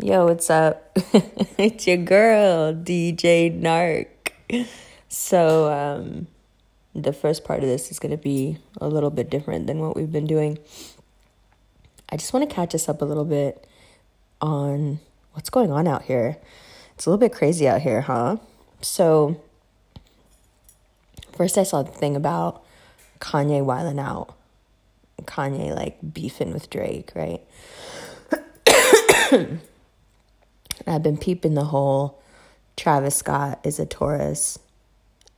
Yo, what's up? it's your girl, DJ Narc. So, um, the first part of this is going to be a little bit different than what we've been doing. I just want to catch us up a little bit on what's going on out here. It's a little bit crazy out here, huh? So, first I saw the thing about Kanye wilding out. Kanye like beefing with Drake, right? I've been peeping the whole Travis Scott is a Taurus.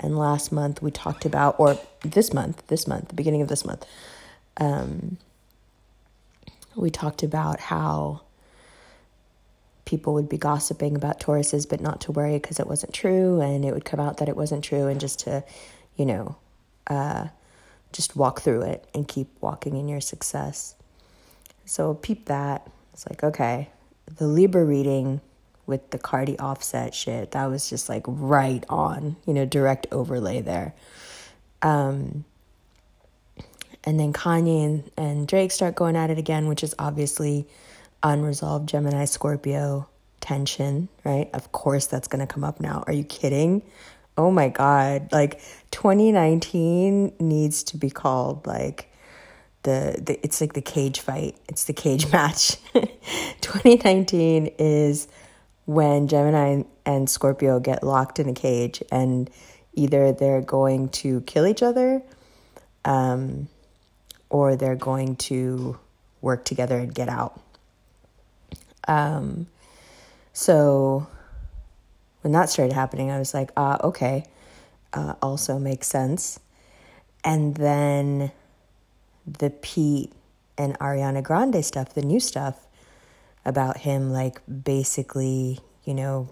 And last month we talked about, or this month, this month, the beginning of this month, um, we talked about how people would be gossiping about Tauruses, but not to worry because it wasn't true, and it would come out that it wasn't true, and just to, you know, uh, just walk through it and keep walking in your success. So peep that. It's like, okay, the Libra reading with the Cardi offset shit, that was just like right on, you know, direct overlay there. Um, and then Kanye and, and Drake start going at it again, which is obviously unresolved Gemini Scorpio tension, right? Of course that's going to come up now. Are you kidding? Oh my God. Like 2019 needs to be called like the, the it's like the cage fight. It's the cage match. 2019 is when Gemini and Scorpio get locked in a cage and either they're going to kill each other um, or they're going to work together and get out. Um, so when that started happening, I was like, ah, okay, uh, also makes sense. And then the Pete and Ariana Grande stuff, the new stuff, about him, like basically, you know,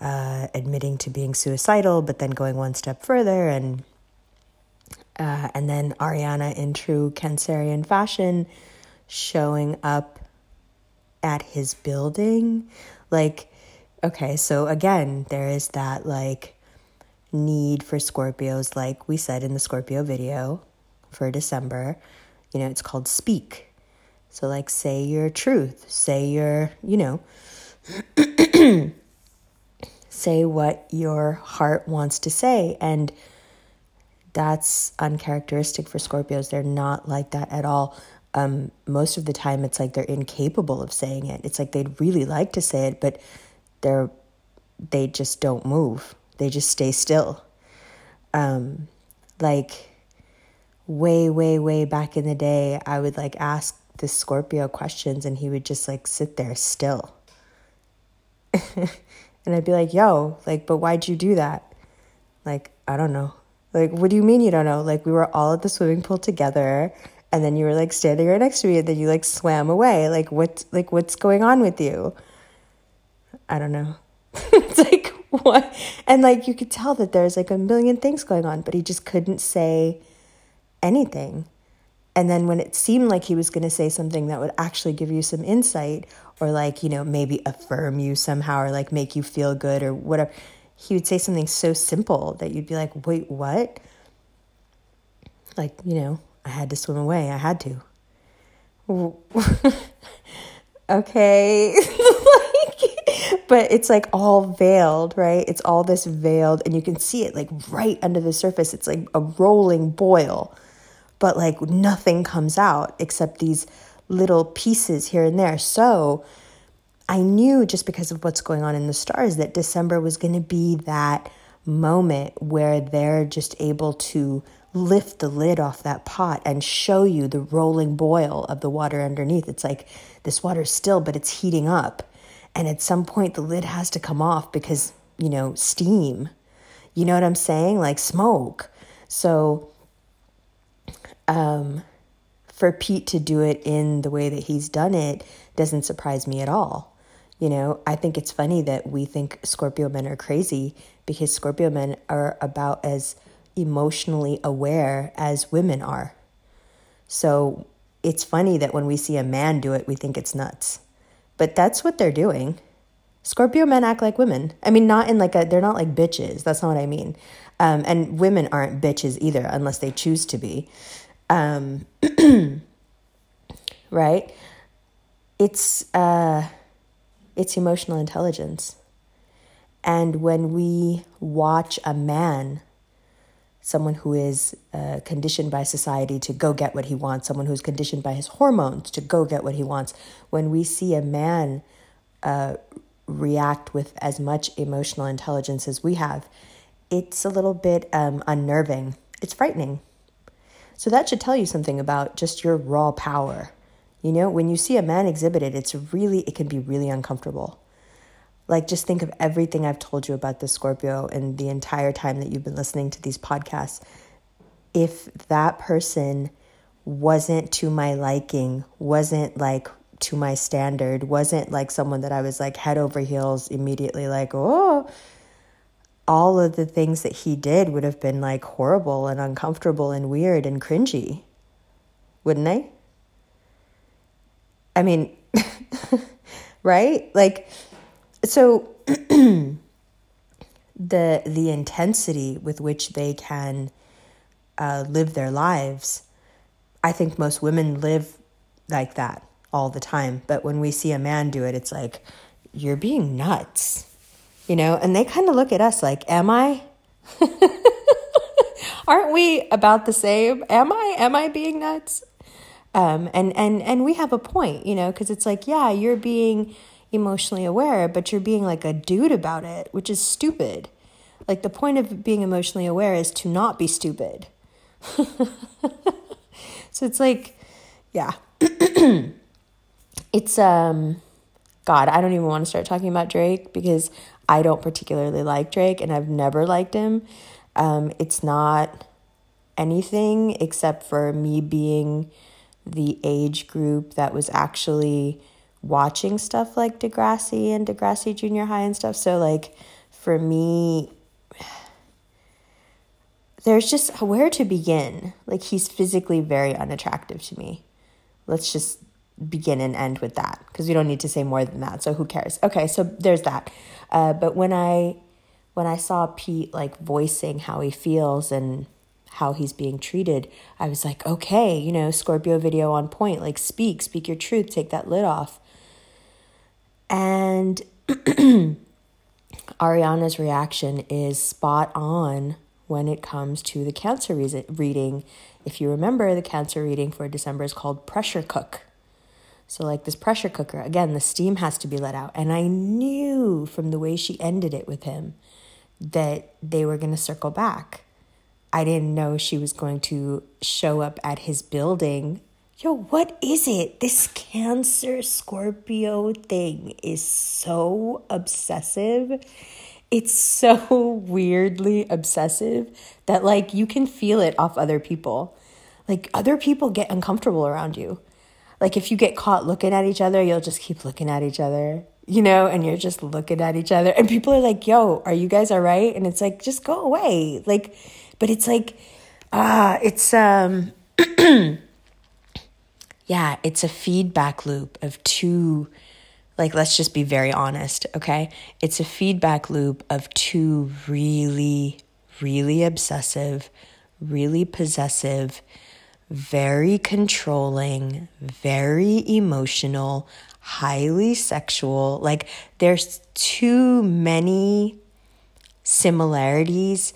uh, admitting to being suicidal, but then going one step further, and uh, and then Ariana in true Cancerian fashion, showing up at his building, like, okay, so again, there is that like need for Scorpios, like we said in the Scorpio video for December. You know, it's called Speak so, like, say your truth, say your, you know, say what your heart wants to say. And that's uncharacteristic for Scorpios. They're not like that at all. Um, most of the time, it's like they're incapable of saying it. It's like they'd really like to say it, but they're they just don't move. They just stay still. Um, like way, way, way back in the day, I would like ask the Scorpio questions and he would just like sit there still. and I'd be like, yo, like, but why'd you do that? Like, I don't know. Like, what do you mean you don't know? Like, we were all at the swimming pool together and then you were like standing right next to me and then you like swam away. Like, what's like, what's going on with you? I don't know. it's like, what? And like, you could tell that there's like a million things going on, but he just couldn't say anything. And then when it seemed like he was going to say something that would actually give you some insight or like, you know, maybe affirm you somehow or like make you feel good or whatever, he would say something so simple that you'd be like, wait, what? Like, you know, I had to swim away. I had to. okay. but it's like all veiled, right? It's all this veiled, and you can see it like right under the surface. It's like a rolling boil but like nothing comes out except these little pieces here and there. So I knew just because of what's going on in the stars that December was going to be that moment where they're just able to lift the lid off that pot and show you the rolling boil of the water underneath. It's like this water's still, but it's heating up. And at some point, the lid has to come off because, you know, steam. You know what I'm saying? Like smoke. So um, for Pete to do it in the way that he's done it doesn't surprise me at all. You know, I think it's funny that we think Scorpio men are crazy because Scorpio men are about as emotionally aware as women are. So it's funny that when we see a man do it, we think it's nuts. But that's what they're doing. Scorpio men act like women. I mean, not in like a, they're not like bitches. That's not what I mean. Um, and women aren't bitches either, unless they choose to be. Um, right? It's uh, it's emotional intelligence. And when we watch a man, someone who is uh, conditioned by society to go get what he wants, someone who's conditioned by his hormones to go get what he wants, when we see a man uh, react with as much emotional intelligence as we have, it's a little bit um, unnerving. It's frightening. So that should tell you something about just your raw power. You know, when you see a man exhibit it, it's really, it can be really uncomfortable. Like, just think of everything I've told you about the Scorpio and the entire time that you've been listening to these podcasts. If that person wasn't to my liking, wasn't like to my standard, wasn't like someone that I was like head over heels immediately, like, oh, all of the things that he did would have been like horrible and uncomfortable and weird and cringy, wouldn't they? I mean, right? Like, so the the intensity with which they can uh, live their lives, I think most women live like that all the time. But when we see a man do it, it's like you're being nuts, you know. And they kind of look at us like, "Am I?" Aren't we about the same? Am I? Am I being nuts? Um, and and and we have a point, you know, because it's like, yeah, you're being emotionally aware, but you're being like a dude about it, which is stupid. Like the point of being emotionally aware is to not be stupid. so it's like, yeah. it's um God, I don't even want to start talking about Drake because I don't particularly like Drake and I've never liked him. Um, it's not anything except for me being the age group that was actually watching stuff like Degrassi and Degrassi Junior High and stuff. So, like, for me, there's just where to begin. Like, he's physically very unattractive to me. Let's just begin and end with that because we don't need to say more than that. So, who cares? Okay, so there's that. Uh, but when I when I saw Pete like voicing how he feels and how he's being treated, I was like, okay, you know, Scorpio video on point. Like, speak, speak your truth, take that lid off. And Ariana's reaction is spot on when it comes to the cancer re- reading. If you remember, the cancer reading for December is called pressure cook. So, like this pressure cooker, again, the steam has to be let out. And I knew from the way she ended it with him that they were going to circle back. I didn't know she was going to show up at his building yo, what is it? This Cancer Scorpio thing is so obsessive. It's so weirdly obsessive that, like, you can feel it off other people. Like, other people get uncomfortable around you. Like, if you get caught looking at each other, you'll just keep looking at each other, you know, and you're just looking at each other. And people are like, yo, are you guys all right? And it's like, just go away. Like, but it's like, ah, it's, um, yeah, it's a feedback loop of two, like, let's just be very honest, okay? It's a feedback loop of two really, really obsessive, really possessive, very controlling, very emotional, highly sexual. Like, there's too many similarities.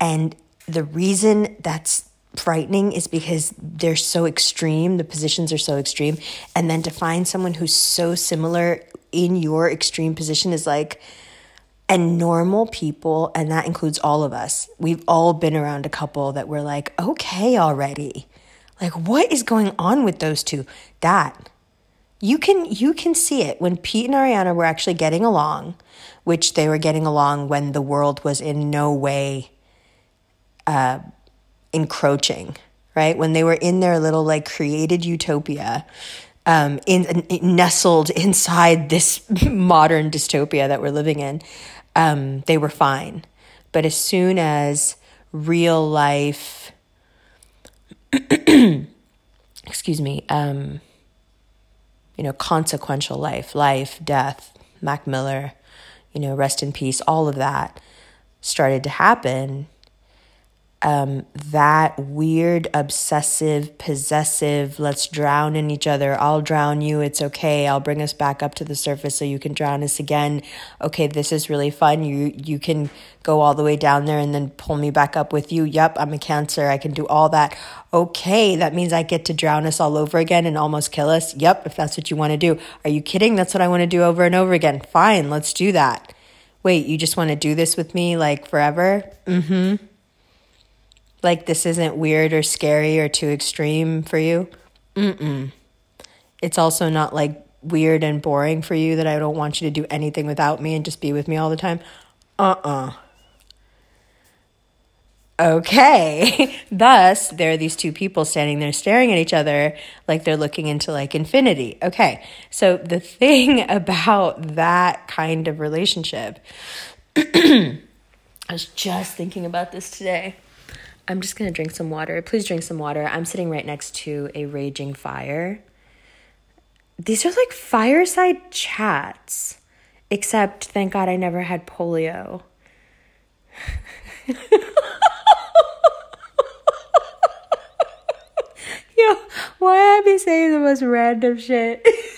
And the reason that's frightening is because they're so extreme, the positions are so extreme. And then to find someone who's so similar in your extreme position is like, and normal people, and that includes all of us, we've all been around a couple that we're like, okay, already. Like, what is going on with those two? That you can you can see it when Pete and Ariana were actually getting along, which they were getting along when the world was in no way uh, encroaching, right? When they were in their little like created utopia, um, in, in nestled inside this modern dystopia that we're living in, um, they were fine. But as soon as real life, excuse me, um, you know, consequential life, life, death, Mac Miller, you know, rest in peace, all of that started to happen, um, that weird, obsessive, possessive, let's drown in each other. I'll drown you. It's okay. I'll bring us back up to the surface so you can drown us again. Okay, this is really fun. You you can go all the way down there and then pull me back up with you. Yep, I'm a cancer. I can do all that. Okay, that means I get to drown us all over again and almost kill us. Yep, if that's what you want to do. Are you kidding? That's what I want to do over and over again. Fine, let's do that. Wait, you just want to do this with me like forever? Mm-hmm like this isn't weird or scary or too extreme for you. Mm-mm. It's also not like weird and boring for you that I don't want you to do anything without me and just be with me all the time. Uh-uh. Okay. Thus, there are these two people standing there staring at each other like they're looking into like infinity. Okay. So the thing about that kind of relationship I was just thinking about this today. I'm just going to drink some water. Please drink some water. I'm sitting right next to a raging fire. These are like fireside chats, except thank God I never had polio. Yo, why I be saying the most random shit?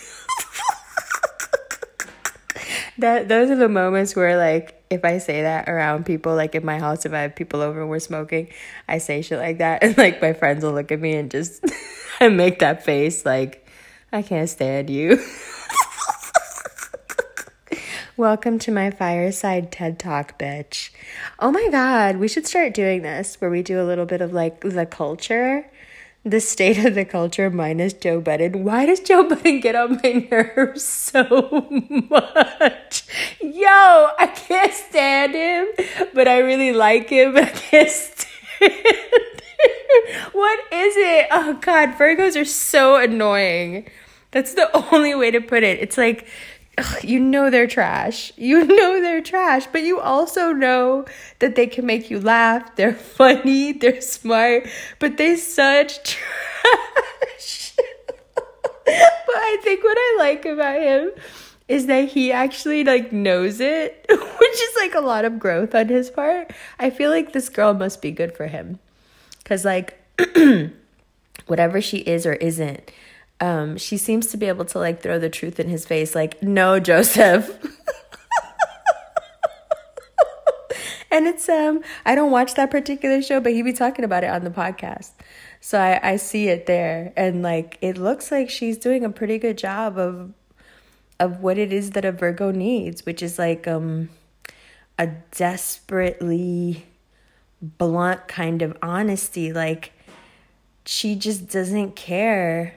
that those are the moments where like if I say that around people, like in my house, if I have people over and we're smoking, I say shit like that. And like my friends will look at me and just and make that face like, I can't stand you. Welcome to my fireside TED Talk, bitch. Oh my God, we should start doing this where we do a little bit of like the culture the state of the culture minus Joe Budden. Why does Joe Budden get on my nerves so much? Yo, I can't stand him, but I really like him, I can't stand What is it? Oh God, Virgos are so annoying. That's the only way to put it. It's like ugh, you know they're trash. You know they're trash, but you also know that they can make you laugh. They're funny, they're smart, but they such trash. but I think what I like about him is that he actually like knows it, which is like a lot of growth on his part. I feel like this girl must be good for him. Cuz like whatever she is or isn't, um, she seems to be able to like throw the truth in his face, like, no, Joseph. and it's um I don't watch that particular show, but he be talking about it on the podcast. So I, I see it there and like it looks like she's doing a pretty good job of of what it is that a Virgo needs, which is like um a desperately blunt kind of honesty. Like she just doesn't care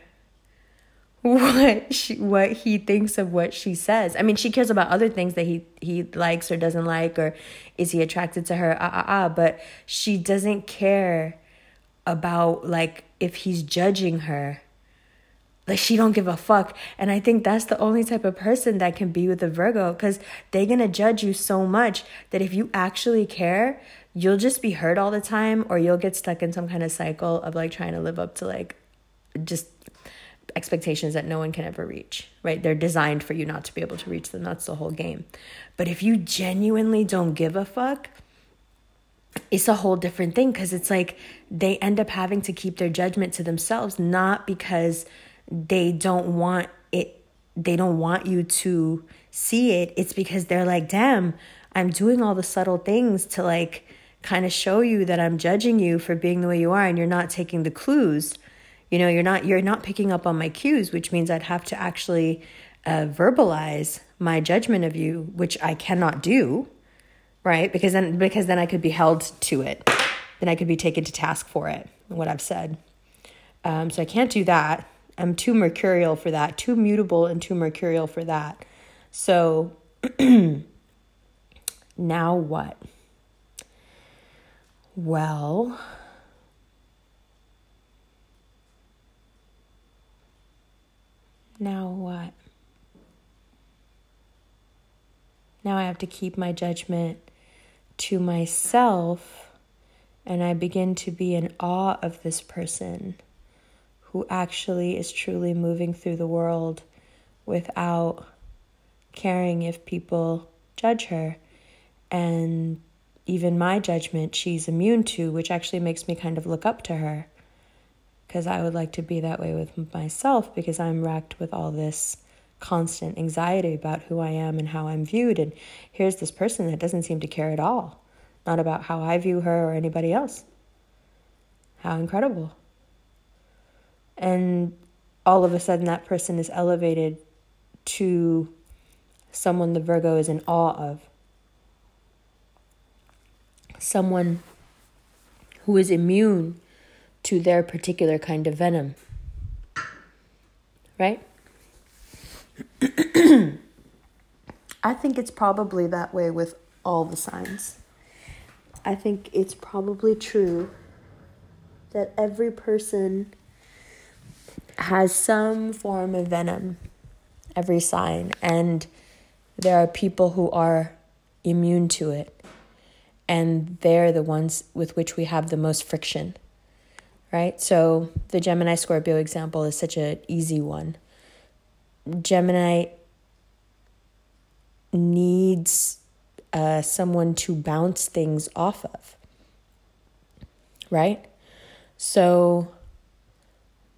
what she what he thinks of what she says. I mean, she cares about other things that he he likes or doesn't like, or is he attracted to her? Ah ah ah. But she doesn't care about like if he's judging her. Like she don't give a fuck. And I think that's the only type of person that can be with a Virgo because they're gonna judge you so much that if you actually care, you'll just be hurt all the time, or you'll get stuck in some kind of cycle of like trying to live up to like just expectations that no one can ever reach, right? They're designed for you not to be able to reach them. That's the whole game. But if you genuinely don't give a fuck, it's a whole different thing because it's like they end up having to keep their judgment to themselves, not because they don't want it, they don't want you to see it. It's because they're like, damn, I'm doing all the subtle things to like kind of show you that I'm judging you for being the way you are and you're not taking the clues you know you're not you're not picking up on my cues which means i'd have to actually uh, verbalize my judgment of you which i cannot do right? Because then because then i could be held to it. Then i could be taken to task for it what i've said. Um, so i can't do that. I'm too mercurial for that too mutable and too mercurial for that. So now what? Well now what? Now I have to keep my judgment to myself, and I begin to be in awe of this person who actually is truly moving through the world without caring if people judge her. And even my judgment she's immune to, which actually makes me kind of look up to her. Because I would like to be that way with myself because I'm racked with all this constant anxiety about who I am and how I'm viewed. And here's this person that doesn't seem to care at all, not about how I view her or anybody else. How incredible. And all of a sudden, that person is elevated to someone the Virgo is in awe of. Someone who is immune to their particular kind of venom. Right? I think it's probably that way with all the signs. I think it's probably true that every person has some form of venom, every sign, and there are people who are immune to it, and they're the ones with which we have the most friction, right? So the Gemini Scorpio example is such an easy one. Gemini needs uh, someone to bounce things off of, right? So,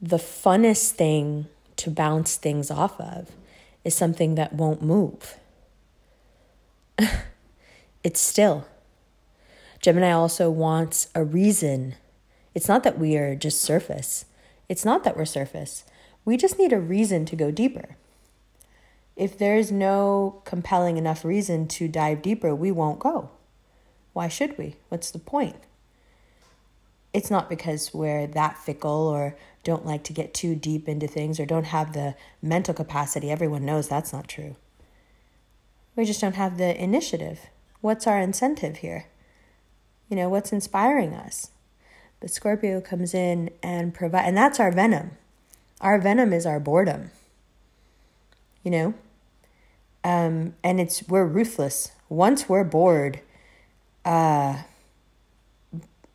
the funnest thing to bounce things off of is something that won't move. it's still. Gemini also wants a reason. It's not that we are just surface, it's not that we're surface. We just need a reason to go deeper. If there's no compelling enough reason to dive deeper, we won't go. Why should we? What's the point? It's not because we're that fickle or don't like to get too deep into things or don't have the mental capacity. Everyone knows that's not true. We just don't have the initiative. What's our incentive here? You know, what's inspiring us? But Scorpio comes in and provide and that's our venom. Our venom is our boredom. You know? Um, and it's we're ruthless. Once we're bored, uh,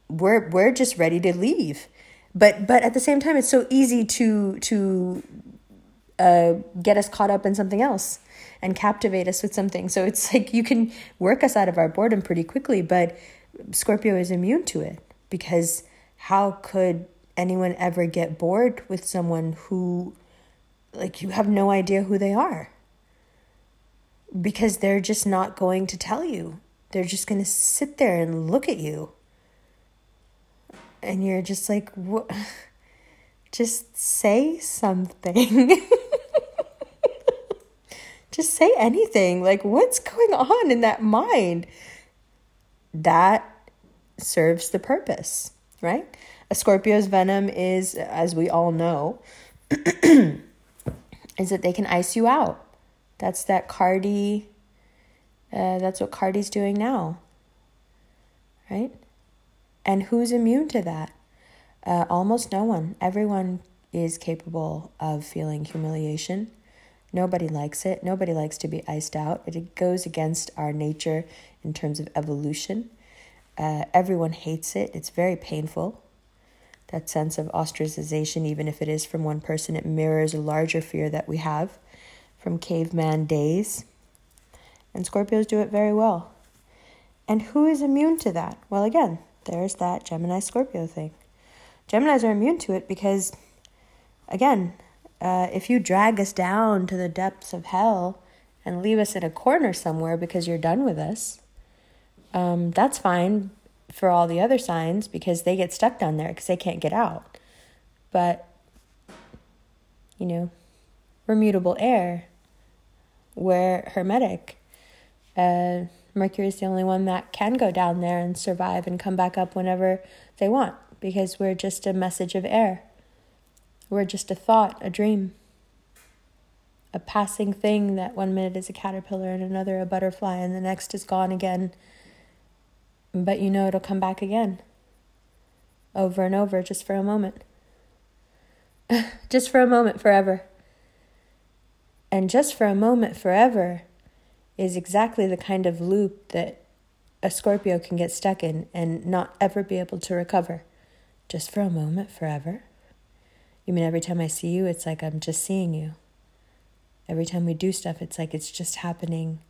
we're we're just ready to leave. But but at the same time, it's so easy to to uh, get us caught up in something else and captivate us with something. So it's like you can work us out of our boredom pretty quickly, but Scorpio is immune to it because how could anyone ever get bored with someone who like you have no idea who they are? Because they're just not going to tell you. They're just going to sit there and look at you. And you're just like what just say something. Just say anything. Like what's going on in that mind? That serves the purpose right a Scorpio's venom is, as we all know, is that they can ice you out. That's that Cardi, uh, that's what Cardi's doing now. Right? And who's immune to that? Uh, almost no one. Everyone is capable of feeling humiliation. Nobody likes it. Nobody likes to be iced out. It goes against our nature in terms of evolution. Uh, everyone hates it. It's very painful that sense of ostracization, even if it is from one person, it mirrors a larger fear that we have from caveman days. And Scorpios do it very well. And who is immune to that? Well, again, there's that Gemini Scorpio thing. Geminis are immune to it because, again, uh, if you drag us down to the depths of hell and leave us in a corner somewhere because you're done with us, um, that's fine for all the other signs because they get stuck down there because they can't get out. But, you know, remutable air, we're hermetic. Uh, Mercury is the only one that can go down there and survive and come back up whenever they want because we're just a message of air. We're just a thought, a dream, a passing thing that one minute is a caterpillar and another a butterfly and the next is gone again but you know it'll come back again. Over and over, just for a moment. just for a moment, forever. And just for a moment, forever is exactly the kind of loop that a Scorpio can get stuck in and not ever be able to recover. Just for a moment, forever. You mean every time I see you, it's like I'm just seeing you. Every time we do stuff, it's like it's just happening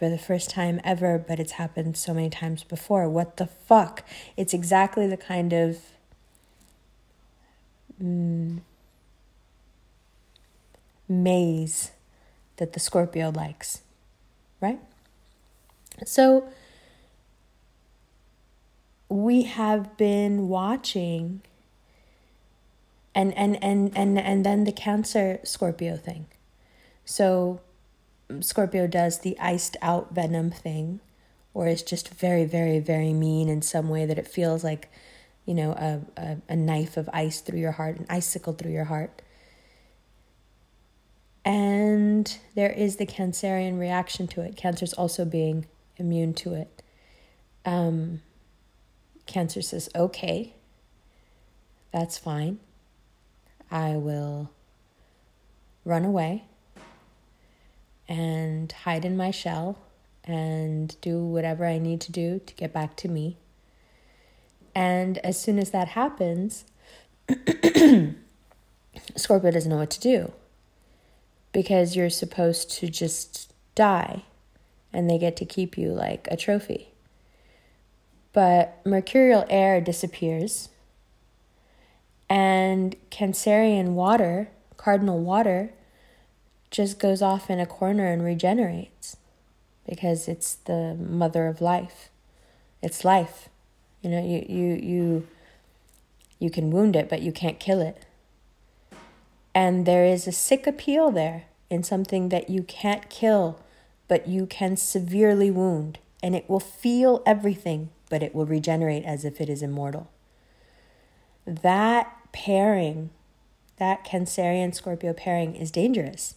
for the first time ever, but it's happened so many times before. What the fuck? It's exactly the kind of mm, maze that the Scorpio likes, right? So we have been watching and and and and and then the cancer scorpio thing so Scorpio does the iced out venom thing, or is just very, very, very mean in some way that it feels like, you know, a, a, a knife of ice through your heart, an icicle through your heart. And there is the Cancerian reaction to it. Cancer's also being immune to it. Um, Cancer says, okay, that's fine. I will run away and hide in my shell and do whatever I need to do to get back to me. And as soon as that happens, Scorpio doesn't know what to do because you're supposed to just die and they get to keep you like a trophy. But mercurial air disappears and Cancerian water, cardinal water, just goes off in a corner and regenerates because it's the mother of life. It's life. You know, you you you you can wound it, but you can't kill it. And there is a sick appeal there in something that you can't kill, but you can severely wound. And it will feel everything, but it will regenerate as if it is immortal. That pairing, that Cancerian Scorpio pairing, is dangerous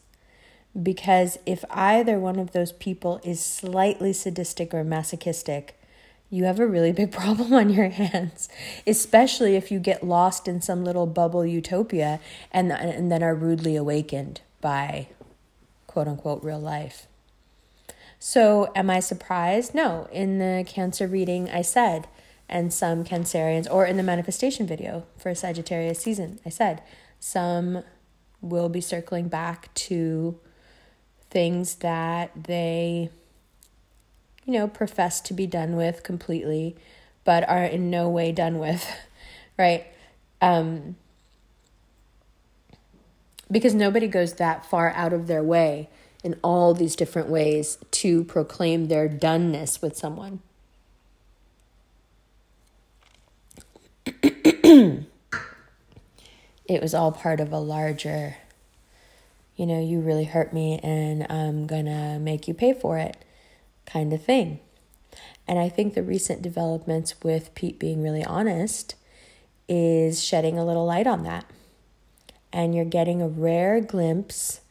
because if either one of those people is slightly sadistic or masochistic, you have a really big problem on your hands, especially if you get lost in some little bubble utopia and, and then are rudely awakened by quote unquote real life. So, am I surprised? No. In the Cancer reading, I said, and some Cancerians, or in the manifestation video for Sagittarius season, I said, some will be circling back to things that they, you know, profess to be done with completely, but are in no way done with, right? Um, because nobody goes that far out of their way in all these different ways to proclaim their doneness with someone. it was all part of a larger you know, you really hurt me and I'm gonna make you pay for it kind of thing. And I think the recent developments with Pete being really honest is shedding a little light on that. And you're getting a rare glimpse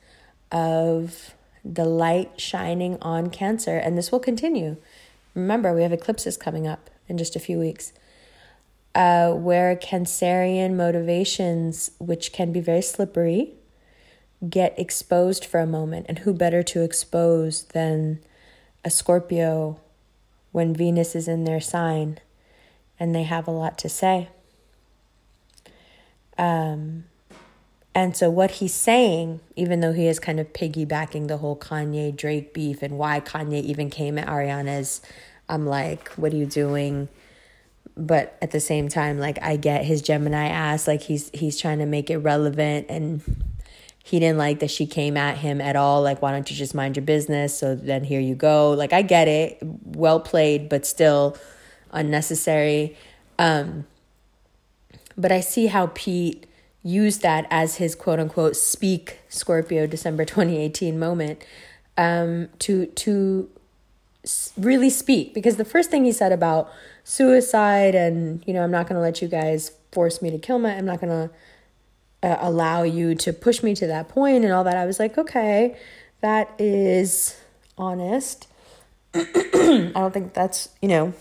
of the light shining on Cancer, and this will continue. Remember, we have eclipses coming up in just a few weeks. Uh, where Cancerian motivations, which can be very slippery, get exposed for a moment. And who better to expose than a Scorpio when Venus is in their sign and they have a lot to say? Um, and so, what he's saying, even though he is kind of piggybacking the whole Kanye Drake beef and why Kanye even came at Ariana's, I'm like, what are you doing? But at the same time, like I get his Gemini ass, like he's he's trying to make it relevant and he didn't like that she came at him at all like why don't you just mind your business? So then here you go. Like i get it. Well played but still unnecessary. Um but i see how pete used that as his quote unquote speak scorpio december 2018 moment um to to really speak. Because the first thing he said about suicide and you know i'm not going to let you guys force me to kill my i'm not going to uh, allow you to push me to that point and all that. I was like, okay, that is honest. I don't think that's, you know,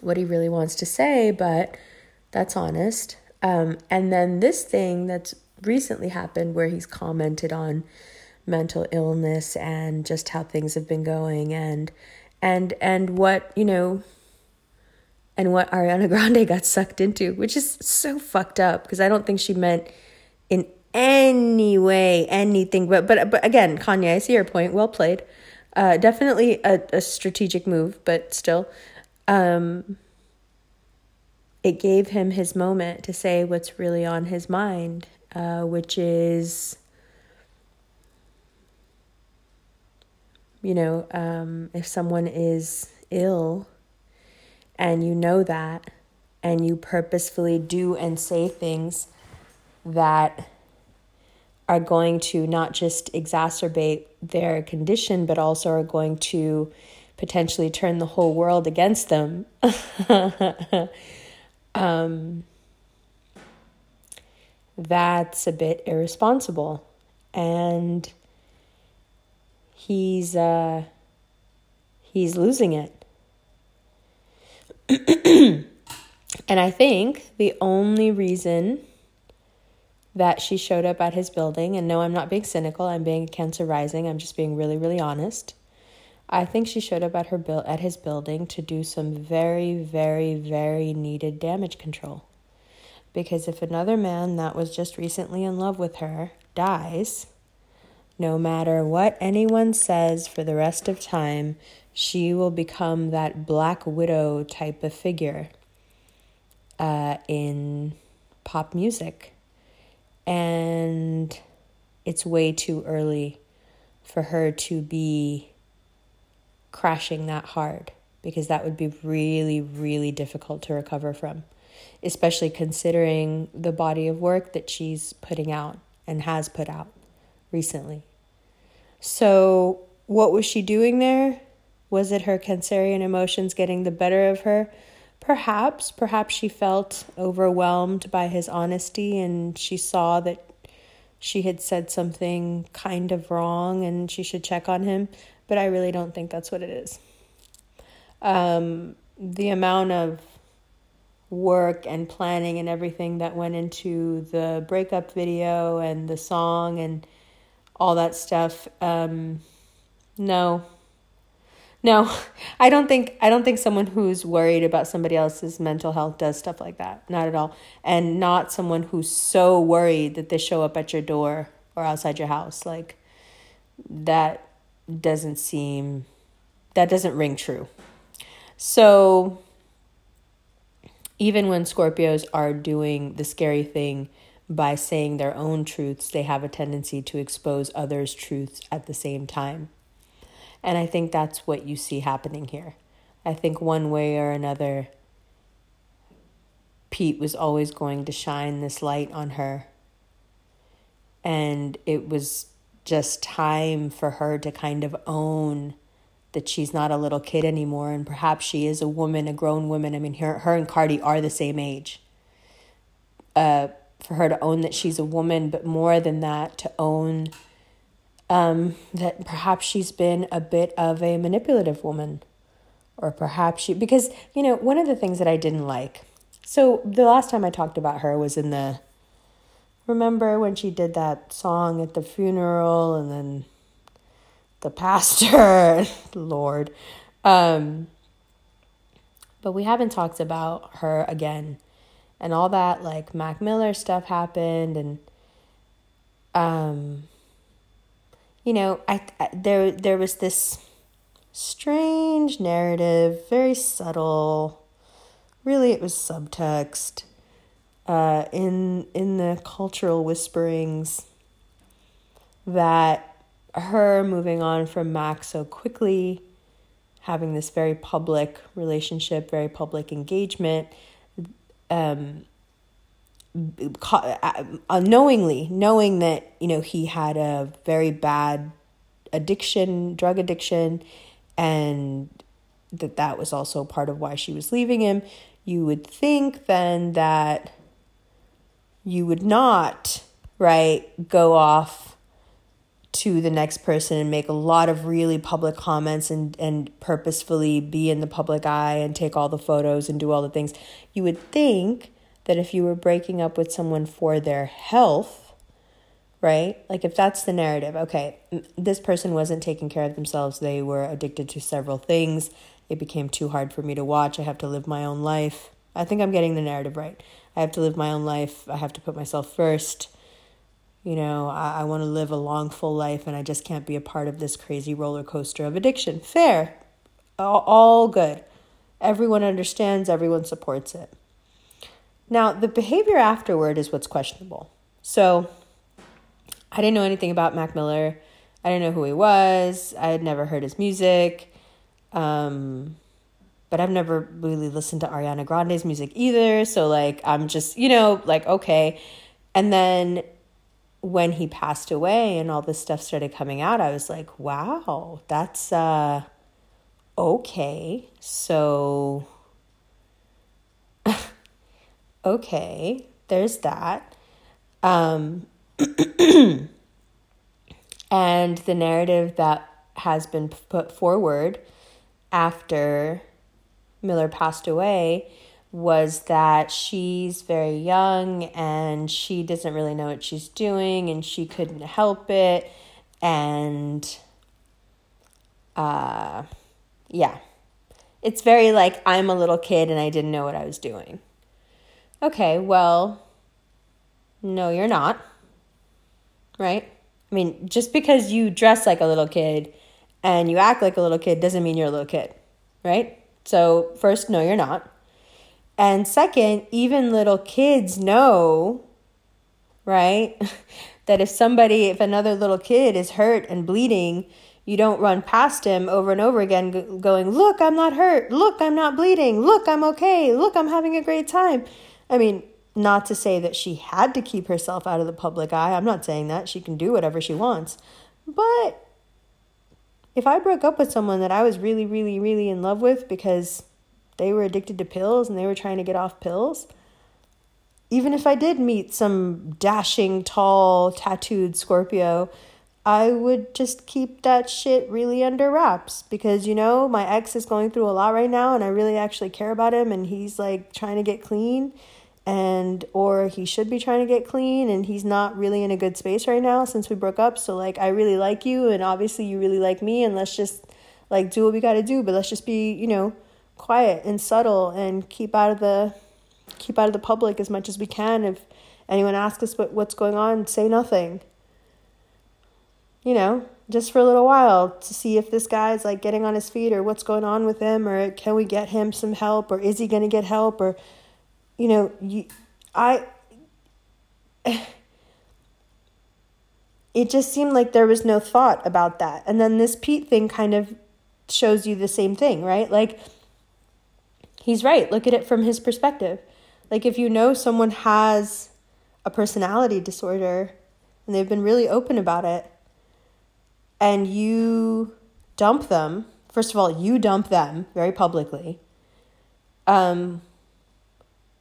what he really wants to say, but that's honest. Um, and then this thing that's recently happened where he's commented on mental illness and just how things have been going and and and what, you know, and what Ariana Grande got sucked into, which is so fucked up because I don't think she meant in any way anything. But but but again, Kanye, I see your point. Well played. Uh, definitely a, a strategic move, but still. Um, it gave him his moment to say what's really on his mind, uh, which is, you know, um, if someone is ill and you know that, and you purposefully do and say things that are going to not just exacerbate their condition, but also are going to potentially turn the whole world against them. um, that's a bit irresponsible. And he's uh, he's losing it. and I think the only reason that she showed up at his building, and no, I'm not being cynical, I'm being Cancer rising, I'm just being really, really honest. I think she showed up at her build at his building to do some very, very, very needed damage control. Because if another man that was just recently in love with her dies, no matter what anyone says for the rest of time, she will become that black widow type of figure uh, in pop music. And it's way too early for her to be crashing that hard because that would be really, really difficult to recover from, especially considering the body of work that she's putting out and has put out recently. So, what was she doing there? Was it her Cancerian emotions getting the better of her? Perhaps. Perhaps she felt overwhelmed by his honesty and she saw that she had said something kind of wrong and she should check on him but I really don't think that's what it is. Um, the amount of work and planning and everything that went into the breakup video and the song and all that stuff. Um, no, no, I don't think I don't think someone who's worried about somebody else's mental health does stuff like that. Not at all, and not someone who's so worried that they show up at your door or outside your house like that doesn't seem that doesn't ring true. So even when Scorpios are doing the scary thing by saying their own truths, they have a tendency to expose others' truths at the same time. And I think that's what you see happening here. I think one way or another, Pete was always going to shine this light on her. And it was just time for her to kind of own that she's not a little kid anymore and perhaps she is a woman, a grown woman. I mean, her, her and Cardi are the same age. Uh, for her to own that she's a woman, but more than that, to own um, that perhaps she's been a bit of a manipulative woman. Or perhaps she, because, you know, one of the things that I didn't like. So the last time I talked about her was in the remember when she did that song at the funeral and then the pastor, Lord. Um, but we haven't talked about her again. And all that like Mac Miller stuff happened and um you know, I, I there there was this strange narrative, very subtle. Really it was subtext uh, in in the cultural whisperings that her moving on from Mac so quickly, having this very public relationship, very public engagement, um, unknowingly uh, uh, knowing that you know he had a very bad addiction, drug addiction, and that that was also part of why she was leaving him. You would think then that you would not, right, go off to the next person and make a lot of really public comments and, and purposefully be in the public eye and take all the photos and do all the things. You would think that if you were breaking up with someone for their health, right? Like if that's the narrative, okay, this person wasn't taking care of themselves, they were addicted to several things. It became too hard for me to watch. I have to live my own life. I think I'm getting the narrative right. I have to live my own life. I have to put myself first. you know, I, I want to live a long, full life and I just can't be a part of this crazy roller coaster of addiction. Fair. All, all good. Everyone understands, everyone supports it. Now, the behavior afterward is what's questionable. So, I didn't know anything about Mac Miller. I didn't know who he was. I had never heard his music. Um, but I've never really listened to Ariana Grande's music either. So, like, I'm just, you know, like, okay. And then when he passed away and all this stuff started coming out, I was like, wow, that's uh okay. So okay, there's that. Um and the narrative that has been put forward after Miller passed away was that she's very young and she doesn't really know what she's doing and she couldn't help it. And uh yeah. It's very like i'm a little kid and i didn't know what i was doing okay well no you're not right i mean just because you dress like a little kid and you act like a little kid doesn't mean you're a little kid right so first no you're not and second, even little kids know, right? that if somebody, if another little kid is hurt and bleeding, you don't run past him over and over again going, Look, I'm not hurt. Look, I'm not bleeding. Look, I'm okay. Look, I'm having a great time. I mean, not to say that she had to keep herself out of the public eye. I'm not saying that. She can do whatever she wants. But if I broke up with someone that I was really, really, really in love with because they were addicted to pills and they were trying to get off pills. Even if I did meet some dashing, tall, tattooed Scorpio, I would just keep that shit really under wraps because, you know, my ex is going through a lot right now and I really actually care about him and he's like trying to get clean and or he should be trying to get clean and he's not really in a good space right now since we broke up. So like I really like you and obviously you really like me and let's just like do what we got to do but let's just be you know quiet and subtle and keep out of the keep out of the public as much as we can. If anyone asks us what, what's going on say nothing you know just for a little while to see if this guy's like getting on his feet or what's going on with him or can we get him some help or is he going to get help or you know you i it just seemed like there was no thought about that and then this pete thing kind of shows you the same thing right like he's right. Look at it from his perspective. Like if you know someone has a personality disorder and they've been really open about it and you dump them, first of all, you dump them very publicly. Um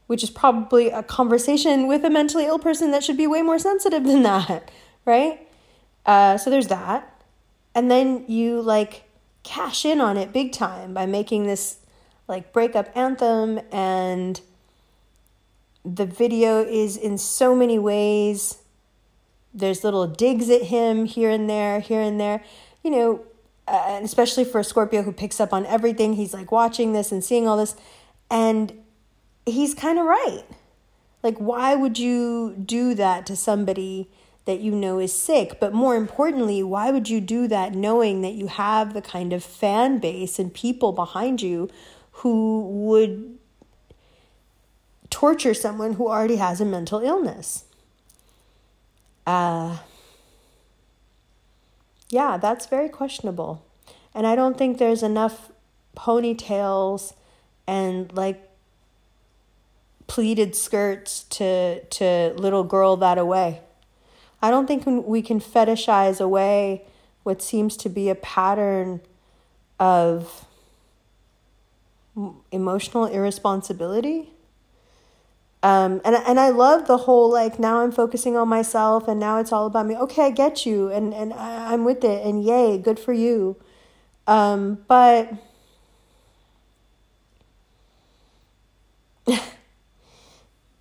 which is probably a conversation with a mentally ill person that should be way more sensitive than that, right? Uh, so there's that. And then you like cash in on it big time by making this like breakup anthem and the video is in so many ways there's little digs at him here and there here and there you know uh, and especially for a scorpio who picks up on everything he's like watching this and seeing all this and he's kind of right like why would you do that to somebody that you know is sick but more importantly why would you do that knowing that you have the kind of fan base and people behind you who would torture someone who already has a mental illness. Uh, yeah, that's very questionable. And I don't think there's enough ponytails and like pleated skirts to to little girl that away. I don't think we can fetishize away what seems to be a pattern of emotional irresponsibility. Um, and and I love the whole like now I'm focusing on myself and now it's all about me. Okay, I get you and and I, I'm with it and yay, good for you. Um, but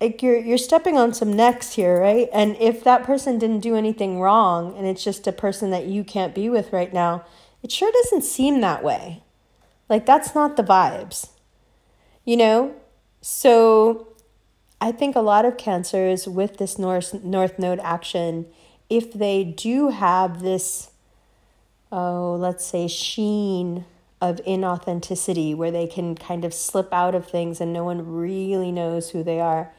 like you're you're stepping on some necks here, right? And if that person didn't do anything wrong and it's just a person that you can't be with right now, it sure doesn't seem that way. Like, that's not the vibes, you know? So, I think a lot of cancers with this North, North Node action if they do have this, oh, let's say, sheen of inauthenticity where they can kind of slip out of things and no one really knows who they are,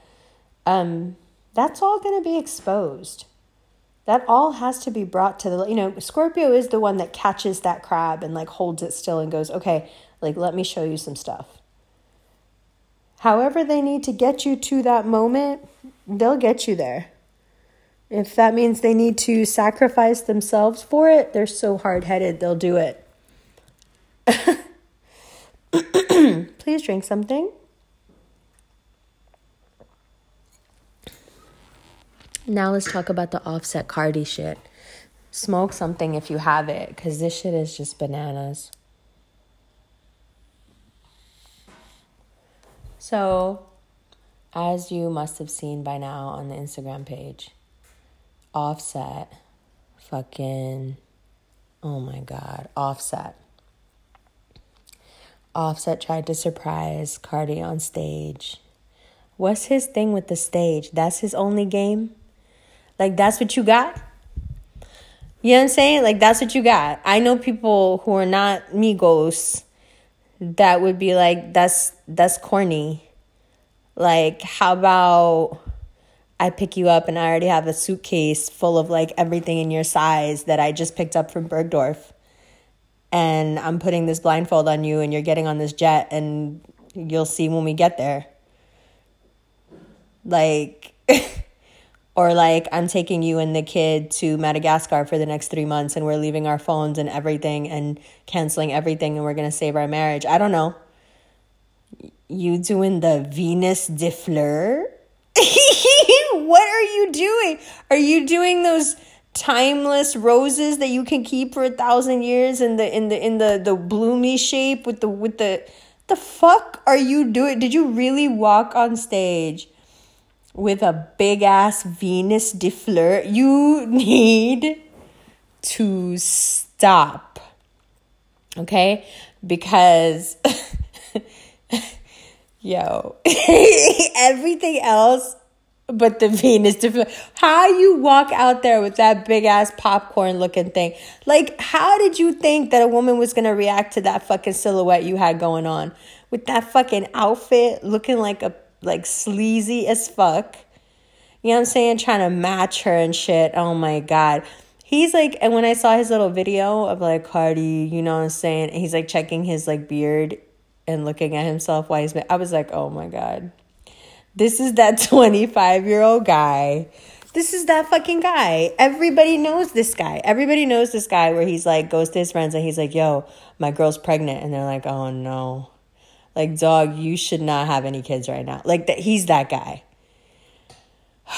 um, that's all going to be exposed. That all has to be brought to the, you know, Scorpio is the one that catches that crab and like holds it still and goes, okay, like, let me show you some stuff. However, they need to get you to that moment, they'll get you there. If that means they need to sacrifice themselves for it, they're so hard headed, they'll do it. Please drink something. Now let's talk about the offset Cardi shit. Smoke something if you have it, because this shit is just bananas. So, as you must have seen by now on the Instagram page, Offset, fucking, oh my god, Offset. Offset tried to surprise Cardi on stage. What's his thing with the stage? That's his only game? Like, that's what you got? You know what I'm saying? Like, that's what you got. I know people who are not Migos that would be like, that's, that's corny. Like, how about I pick you up and I already have a suitcase full of like everything in your size that I just picked up from Bergdorf. And I'm putting this blindfold on you and you're getting on this jet and you'll see when we get there. Like, or like I'm taking you and the kid to Madagascar for the next three months and we're leaving our phones and everything and canceling everything and we're gonna save our marriage. I don't know. You doing the Venus de what are you doing? Are you doing those timeless roses that you can keep for a thousand years in the in the in the the bloomy shape with the with the the fuck are you doing? Did you really walk on stage with a big ass Venus de Fleur? You need to stop. Okay? Because Yo, everything else but the Venus de Fleur. How you walk out there with that big ass popcorn looking thing? Like, how did you think that a woman was gonna react to that fucking silhouette you had going on with that fucking outfit looking like a like sleazy as fuck? You know what I'm saying? Trying to match her and shit. Oh my god. He's like, and when I saw his little video of like Cardi, you know what I'm saying? He's like checking his like beard and looking at himself while he's I was like, oh my God. This is that 25 year old guy. This is that fucking guy. Everybody knows this guy. Everybody knows this guy where he's like, goes to his friends and he's like, yo, my girl's pregnant. And they're like, oh no. Like, dog, you should not have any kids right now. Like, that, he's that guy.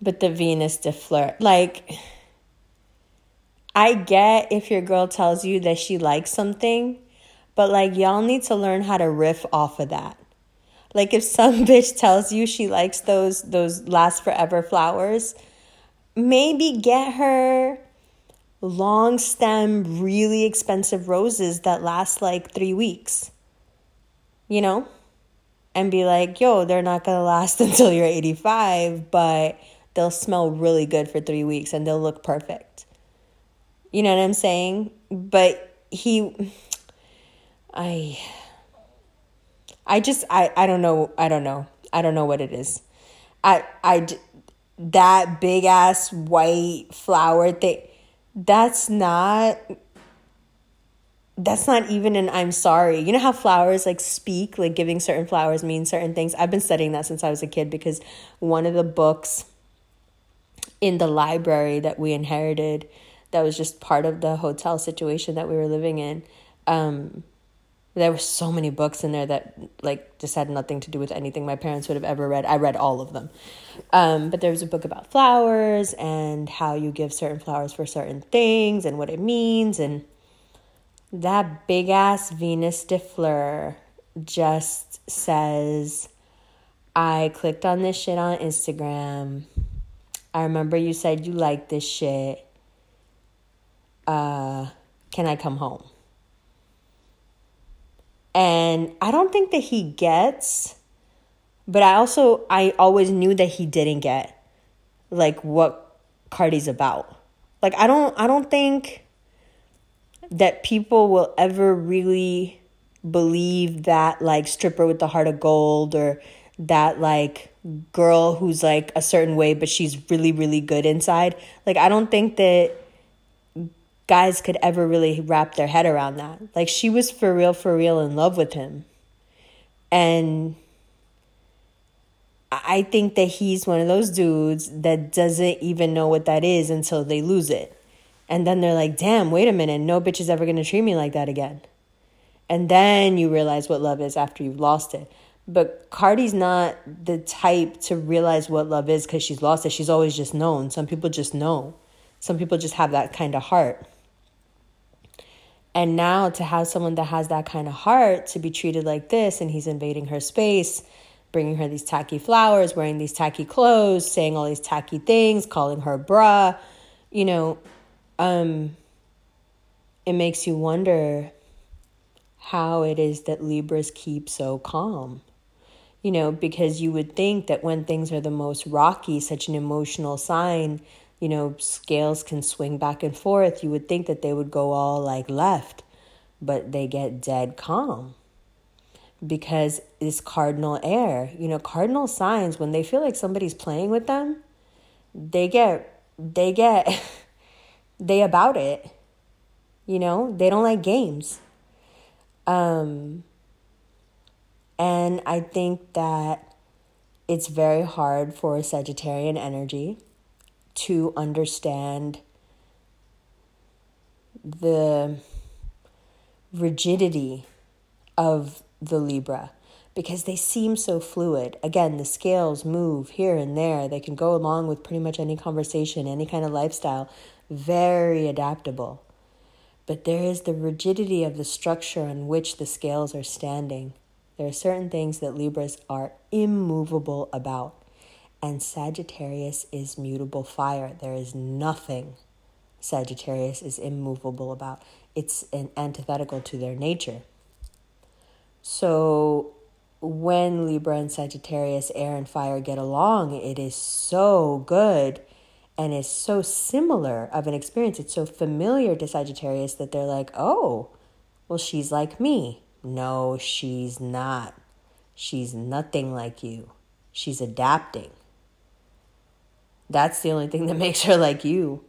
but the Venus de Fleur, like, I get if your girl tells you that she likes something but like y'all need to learn how to riff off of that. Like if some bitch tells you she likes those those last forever flowers, maybe get her long stem really expensive roses that last like 3 weeks. You know? And be like, "Yo, they're not to last until you're 85, but they'll smell really good for 3 weeks and they'll look perfect." You know what I'm saying? But he I I just I I don't know I don't know I don't know what it is. I I that big ass white flower thing that's not that's not even an I'm sorry. You know how flowers like speak, like giving certain flowers mean certain things. I've been studying that since I was a kid because one of the books in the library that we inherited that was just part of the hotel situation that we were living in um there were so many books in there that like just had nothing to do with anything my parents would have ever read. I read all of them. Um, but there was a book about flowers and how you give certain flowers for certain things and what it means. And that big ass venus de fleur just says i clicked on this shit on instagram. I remember you said you like this shit. Uh can i come home and I don't think that he gets, but I also, I always knew that he didn't get like what Cardi's about. Like I don't I don't think that people will ever really believe that like stripper with the heart of gold or that like girl who's like a certain way but she's really really good inside. Like I don't think that guys could ever really wrap their head around that. Like she was for real for real in love with him. And I think that he's one of those dudes that doesn't even know what that is until they lose it. And then they're like, damn, wait a minute, no bitch is ever gonna treat me like that again. And then you realize what love is after you've lost it. But Cardi's not the type to realize what love is because she's lost it. She's always just known. Some people just know. Some people just have that kind of heart. And now to have someone that has that kind of heart to be treated like this and he's invading her space bringing her these tacky flowers, wearing these tacky clothes, saying all these tacky things, calling her bruh, you know, um, it makes you wonder how it is that Libras keep so calm. You know, because you would think that when things are the most rocky, such an emotional sign, you know, scales can swing back and forth. You would think that they would go all like left, but they get dead calm because it's cardinal air. You know, cardinal signs when they feel like somebody's playing with them, they get they get they about it. You know, they don't like games. Um and I think that it's very hard for Sagittarian energy to understand the rigidity of the Libra because they seem so fluid. Again, the scales move here and there. They can go along with pretty much any conversation, any kind of lifestyle. Very adaptable. But there is the rigidity of the structure on which the scales are standing. There are certain things that Libras are immovable about. And Sagittarius is mutable fire. There is nothing Sagittarius is immovable about. It's an antithetical to their nature. So when Libra and Sagittarius, air and fire get along, it is so good and is so similar of an experience. It's so familiar to Sagittarius that they're like, oh, well, she's like me. No, she's not. She's nothing like you. She's adapting. That's the only thing that makes her like you.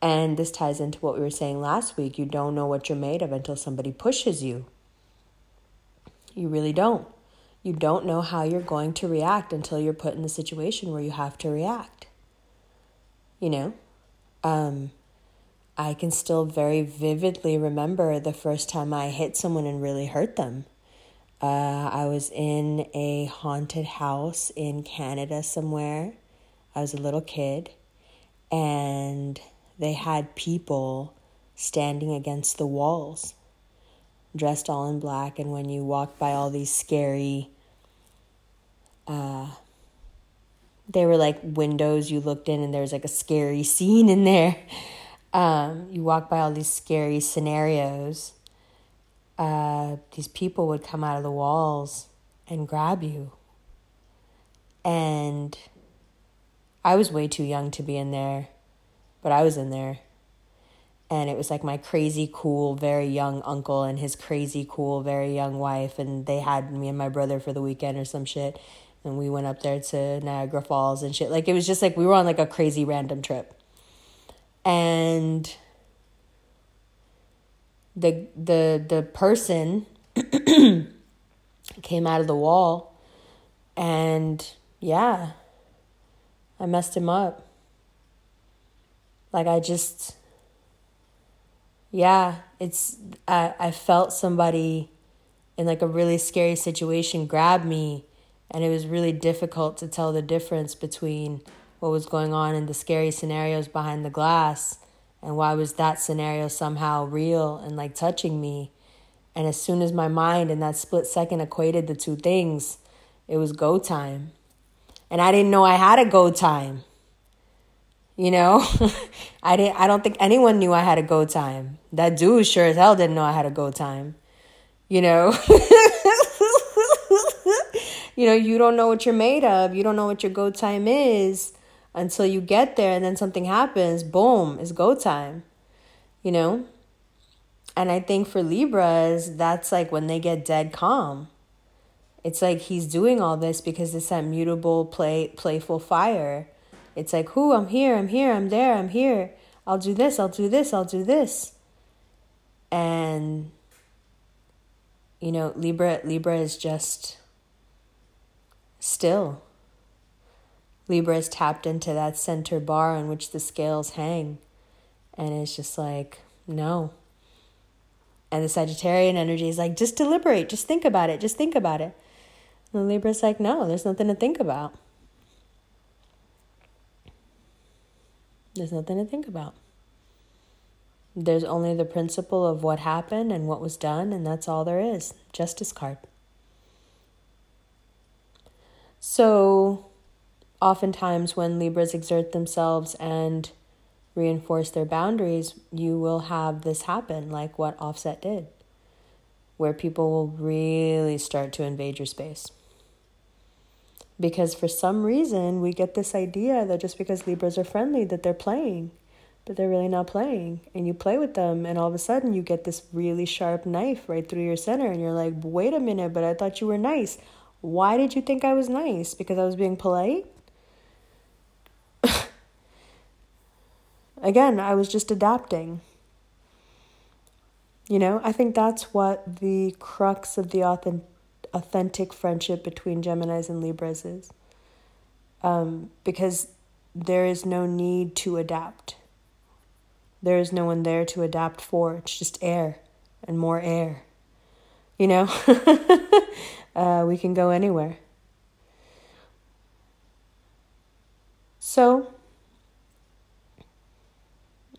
And this ties into what we were saying last week. You don't know what you're made of until somebody pushes you. You really don't. You don't know how you're going to react until you're put in the situation where you have to react. You know? Um, I can still very vividly remember the first time I hit someone and really hurt them. Uh, I was in a haunted house in Canada somewhere. I was a little kid, and they had people standing against the walls dressed all in black, and when you walk by all these scary, uh, they were like windows you looked in, and there was like a scary scene in there. Um, you walk by all these scary scenarios. Uh, these people would come out of the walls and grab you. And I was way too young to be in there, but I was in there. And it was like my crazy cool very young uncle and his crazy cool very young wife and they had me and my brother for the weekend or some shit. And we went up there to Niagara Falls and shit. Like it was just like we were on like a crazy random trip. And the the the person came out of the wall and yeah I messed him up. Like I just yeah, it's I I felt somebody in like a really scary situation grab me and it was really difficult to tell the difference between what was going on in the scary scenarios behind the glass and why was that scenario somehow real and like touching me. And as soon as my mind in that split second equated the two things it was go time and i didn't know i had a go time you know, I didn't. I don't think anyone knew I had a go time. That dude sure as hell didn't know I had a go time. You know, you know, you don't know what you're made of. You don't know what your go time is until you get there and then something happens, boom, it's go time. You know? And I think for Libras, that's like when they get dead calm. It's like he's doing all this because it's that mutable play playful fire. It's like, who I'm here, I'm here, I'm there, I'm here. I'll do this, I'll do this, I'll do this. And you know, Libra Libra is just still. Libra is tapped into that center bar on which the scales hang. And it's just like, no. And the Sagittarian energy is like, just deliberate, just think about it, just think about it. And Libra's like, no, there's nothing to think about. There's nothing to think about. There's only the principle of what happened and what was done, and that's all there is. Justice card. So, oftentimes, when Libras exert themselves and reinforce their boundaries, you will have this happen, like what Offset did, where people will really start to invade your space. Because for some reason, we get this idea that just because Libras are friendly, that they're playing, but they're really not playing. And you play with them, and all of a sudden, you get this really sharp knife right through your center, and you're like, wait a minute, but I thought you were nice. Why did you think I was nice? Because I was being polite? Again, I was just adapting. You know, I think that's what the crux of the authentic authentic friendship between Geminis and Libras is. Um, because there is no need to adapt. There is no one there to adapt for. It's just air and more air. You know, uh, we can go anywhere. So,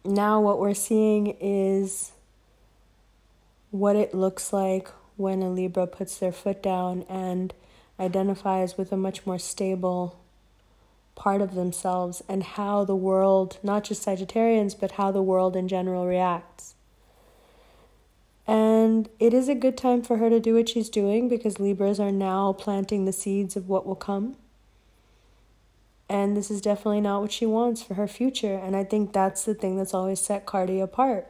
now what we're seeing is what it looks like when a Libra puts their foot down and identifies with a much more stable part of themselves and how the world, not just Sagittarians, but how the world in general reacts. And it is a good time for her to do what she's doing because Libras are now planting the seeds of what will come. And this is definitely not what she wants for her future. And I think that's the thing that's always set Cardi apart.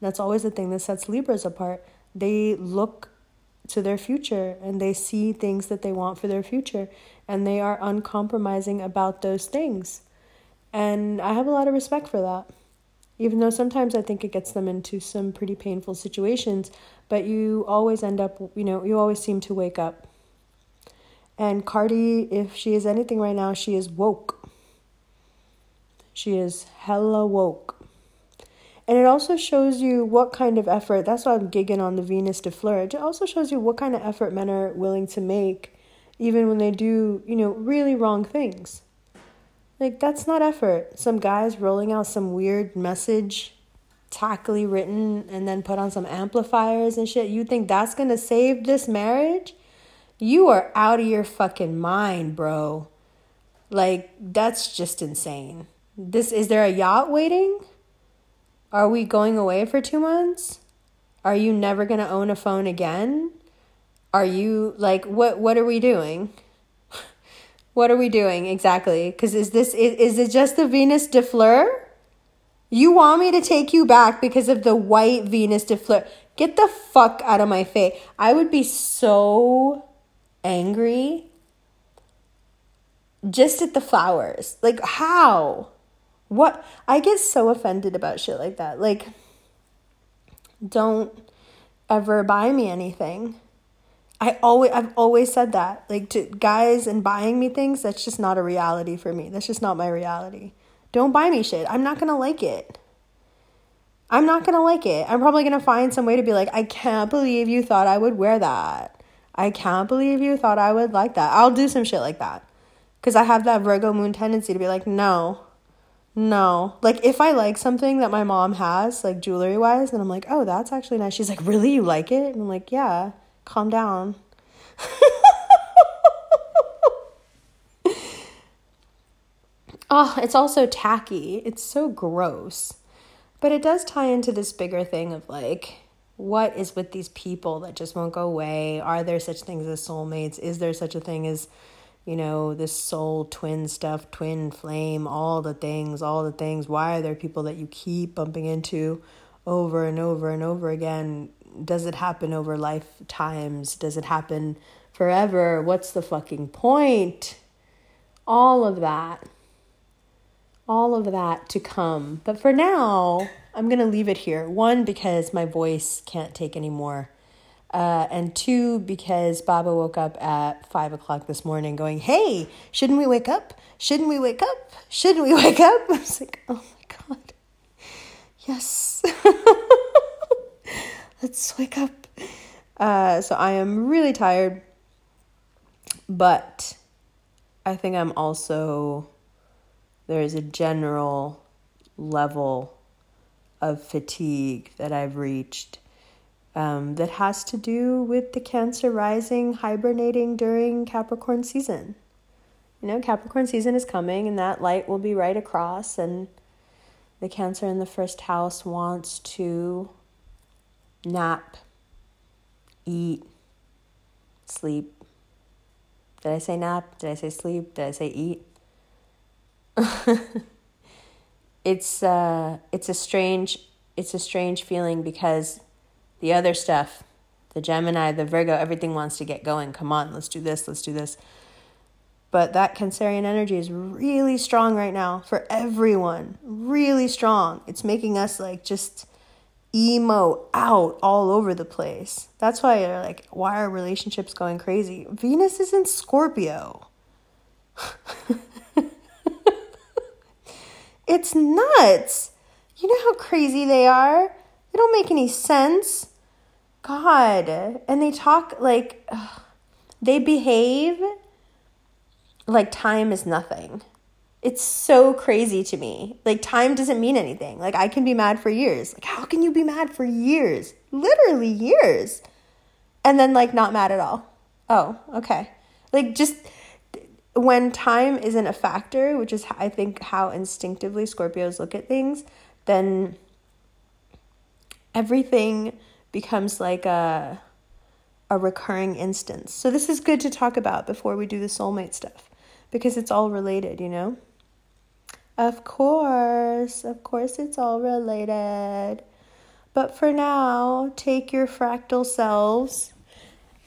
That's always the thing that sets Libras apart. They look to their future and they see things that they want for their future and they are uncompromising about those things. And I have a lot of respect for that. Even though sometimes I think it gets them into some pretty painful situations, but you always end up, you know, you always seem to wake up. And Cardi, if she is anything right now, she is woke. She is hella woke. And it also shows you what kind of effort, that's why I'm gigging on the Venus de Fleur. It also shows you what kind of effort men are willing to make, even when they do, you know, really wrong things. Like, that's not effort. Some guys rolling out some weird message, tackily written, and then put on some amplifiers and shit. You think that's gonna save this marriage? You are out of your fucking mind, bro. Like, that's just insane. This is there a yacht waiting? Are we going away for two months? Are you never going to own a phone again? Are you like what what are we doing? what are we doing exactly? Cuz is this is, is it just the Venus de Fleur? You want me to take you back because of the white Venus de Fleur? Get the fuck out of my face. I would be so angry just at the flowers. Like how? What I get so offended about shit like that. Like don't ever buy me anything. I always I've always said that. Like to guys and buying me things, that's just not a reality for me. That's just not my reality. Don't buy me shit. I'm not going to like it. I'm not going to like it. I'm probably going to find some way to be like, I can't believe you thought I would wear that. I can't believe you thought I would like that. I'll do some shit like that. Cuz I have that Virgo moon tendency to be like, "No. No. Like if I like something that my mom has, like jewelry wise, then I'm like, oh, that's actually nice. She's like, really? You like it? And I'm like, yeah, calm down. oh, it's also tacky. It's so gross. But it does tie into this bigger thing of like, what is with these people that just won't go away? Are there such things as soulmates? Is there such a thing as you know, this soul twin stuff, twin flame, all the things, all the things. Why are there people that you keep bumping into over and over and over again? Does it happen over lifetimes? Does it happen forever? What's the fucking point? All of that. All of that to come. But for now, I'm going to leave it here. One, because my voice can't take any more uh, and two, because Baba woke up at five o'clock this morning going, Hey, shouldn't we wake up? Shouldn't we wake up? Shouldn't we wake up? I was like, Oh my God. Yes. Let's wake up. Uh, so I am really tired, but I think I'm also, there is a general level of fatigue that I've reached um, that has to do with the Cancer rising hibernating during Capricorn season. You know, Capricorn season is coming and that light will be right across, and the Cancer in the first house wants to nap, eat, sleep. Did I say nap? Did I say sleep? Did I say eat? it's uh it's a strange it's a strange feeling because the other stuff, the Gemini, the Virgo, everything wants to get going. Come on, let's do this, let's do this. But that Cancerian energy is really strong right now for everyone. Really strong. It's making us like just emo out all over the place. That's why you're like, why are relationships going crazy? Venus is in Scorpio. it's nuts. You know how crazy they are? They don't make any sense. God. And they talk like ugh, they behave like time is nothing. It's so crazy to me. Like time doesn't mean anything. Like I can be mad for years. Like how can you be mad for years? Literally years. And then like not mad at all. Oh, okay. Like just when time isn't a factor, which is I think how instinctively Scorpios look at things, then everything becomes like a a recurring instance. So this is good to talk about before we do the soulmate stuff because it's all related, you know? Of course, of course it's all related. But for now, take your fractal selves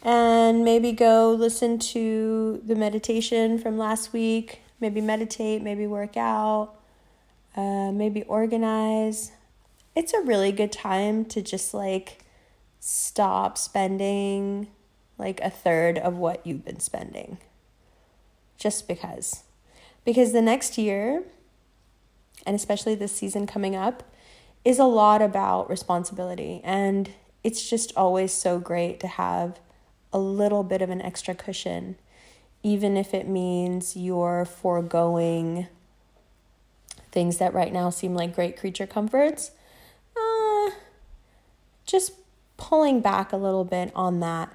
and maybe go listen to the meditation from last week. Maybe meditate, maybe work out, uh, maybe organize. It's a really good time to just like stop spending like a third of what you've been spending. Just because. Because the next year, and especially this season coming up, is a lot about responsibility. And it's just always so great to have a little bit of an extra cushion, even if it means you're foregoing things that right now seem like great creature comforts. Uh, just pulling back a little bit on that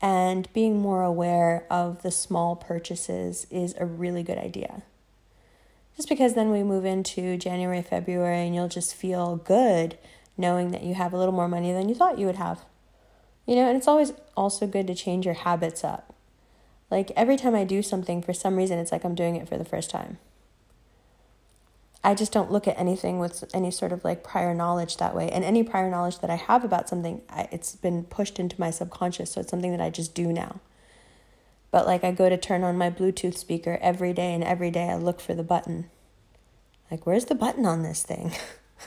and being more aware of the small purchases is a really good idea. Just because then we move into January, February, and you'll just feel good knowing that you have a little more money than you thought you would have. You know, and it's always also good to change your habits up. Like every time I do something, for some reason, it's like I'm doing it for the first time. I just don't look at anything with any sort of like prior knowledge that way. And any prior knowledge that I have about something, I, it's been pushed into my subconscious. So it's something that I just do now. But like I go to turn on my Bluetooth speaker every day, and every day I look for the button. Like, where's the button on this thing?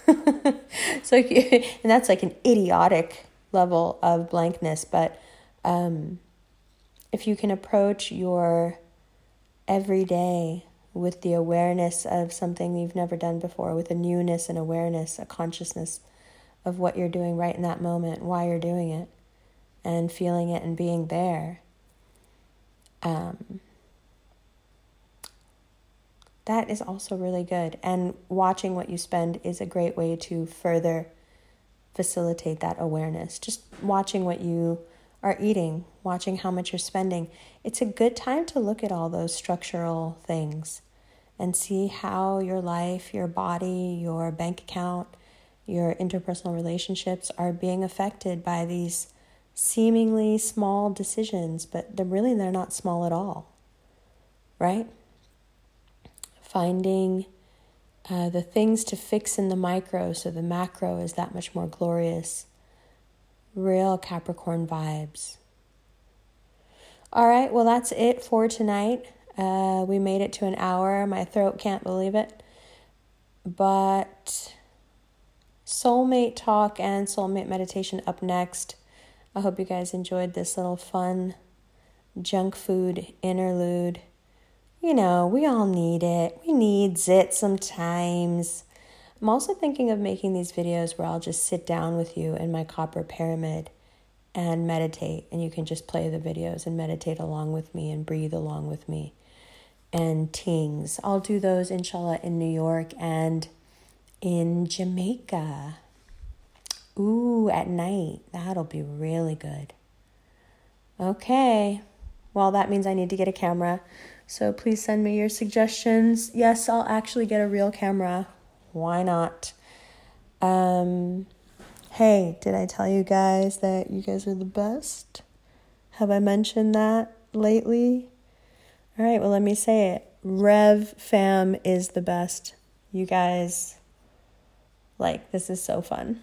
so, and that's like an idiotic level of blankness. But um, if you can approach your everyday with the awareness of something you've never done before, with a newness and awareness, a consciousness of what you're doing right in that moment, why you're doing it, and feeling it and being there. Um, that is also really good. And watching what you spend is a great way to further facilitate that awareness. Just watching what you are eating, watching how much you're spending. It's a good time to look at all those structural things and see how your life, your body, your bank account, your interpersonal relationships are being affected by these seemingly small decisions, but they're really they're not small at all. right? Finding uh, the things to fix in the micro so the macro is that much more glorious. Real Capricorn vibes. All right, well, that's it for tonight. Uh, we made it to an hour. My throat can't believe it. But soulmate talk and soulmate meditation up next. I hope you guys enjoyed this little fun junk food interlude. You know, we all need it. We needs it sometimes. I'm also thinking of making these videos where I'll just sit down with you in my copper pyramid and meditate and you can just play the videos and meditate along with me and breathe along with me and tings. I'll do those inshallah in New York and in Jamaica. Ooh, at night. That'll be really good. Okay. Well, that means I need to get a camera. So please send me your suggestions. Yes, I'll actually get a real camera. Why not? Um, hey, did I tell you guys that you guys are the best? Have I mentioned that lately? All right, well, let me say it. Rev Fam is the best. You guys, like, this is so fun.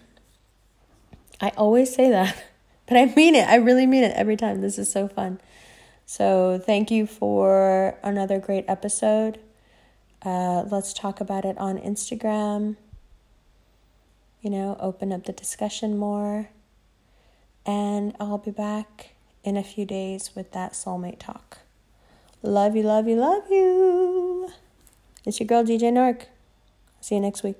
I always say that, but I mean it. I really mean it every time. This is so fun. So, thank you for another great episode. Uh, let's talk about it on Instagram. You know, open up the discussion more. And I'll be back in a few days with that soulmate talk. Love you, love you, love you. It's your girl, DJ Nark. See you next week.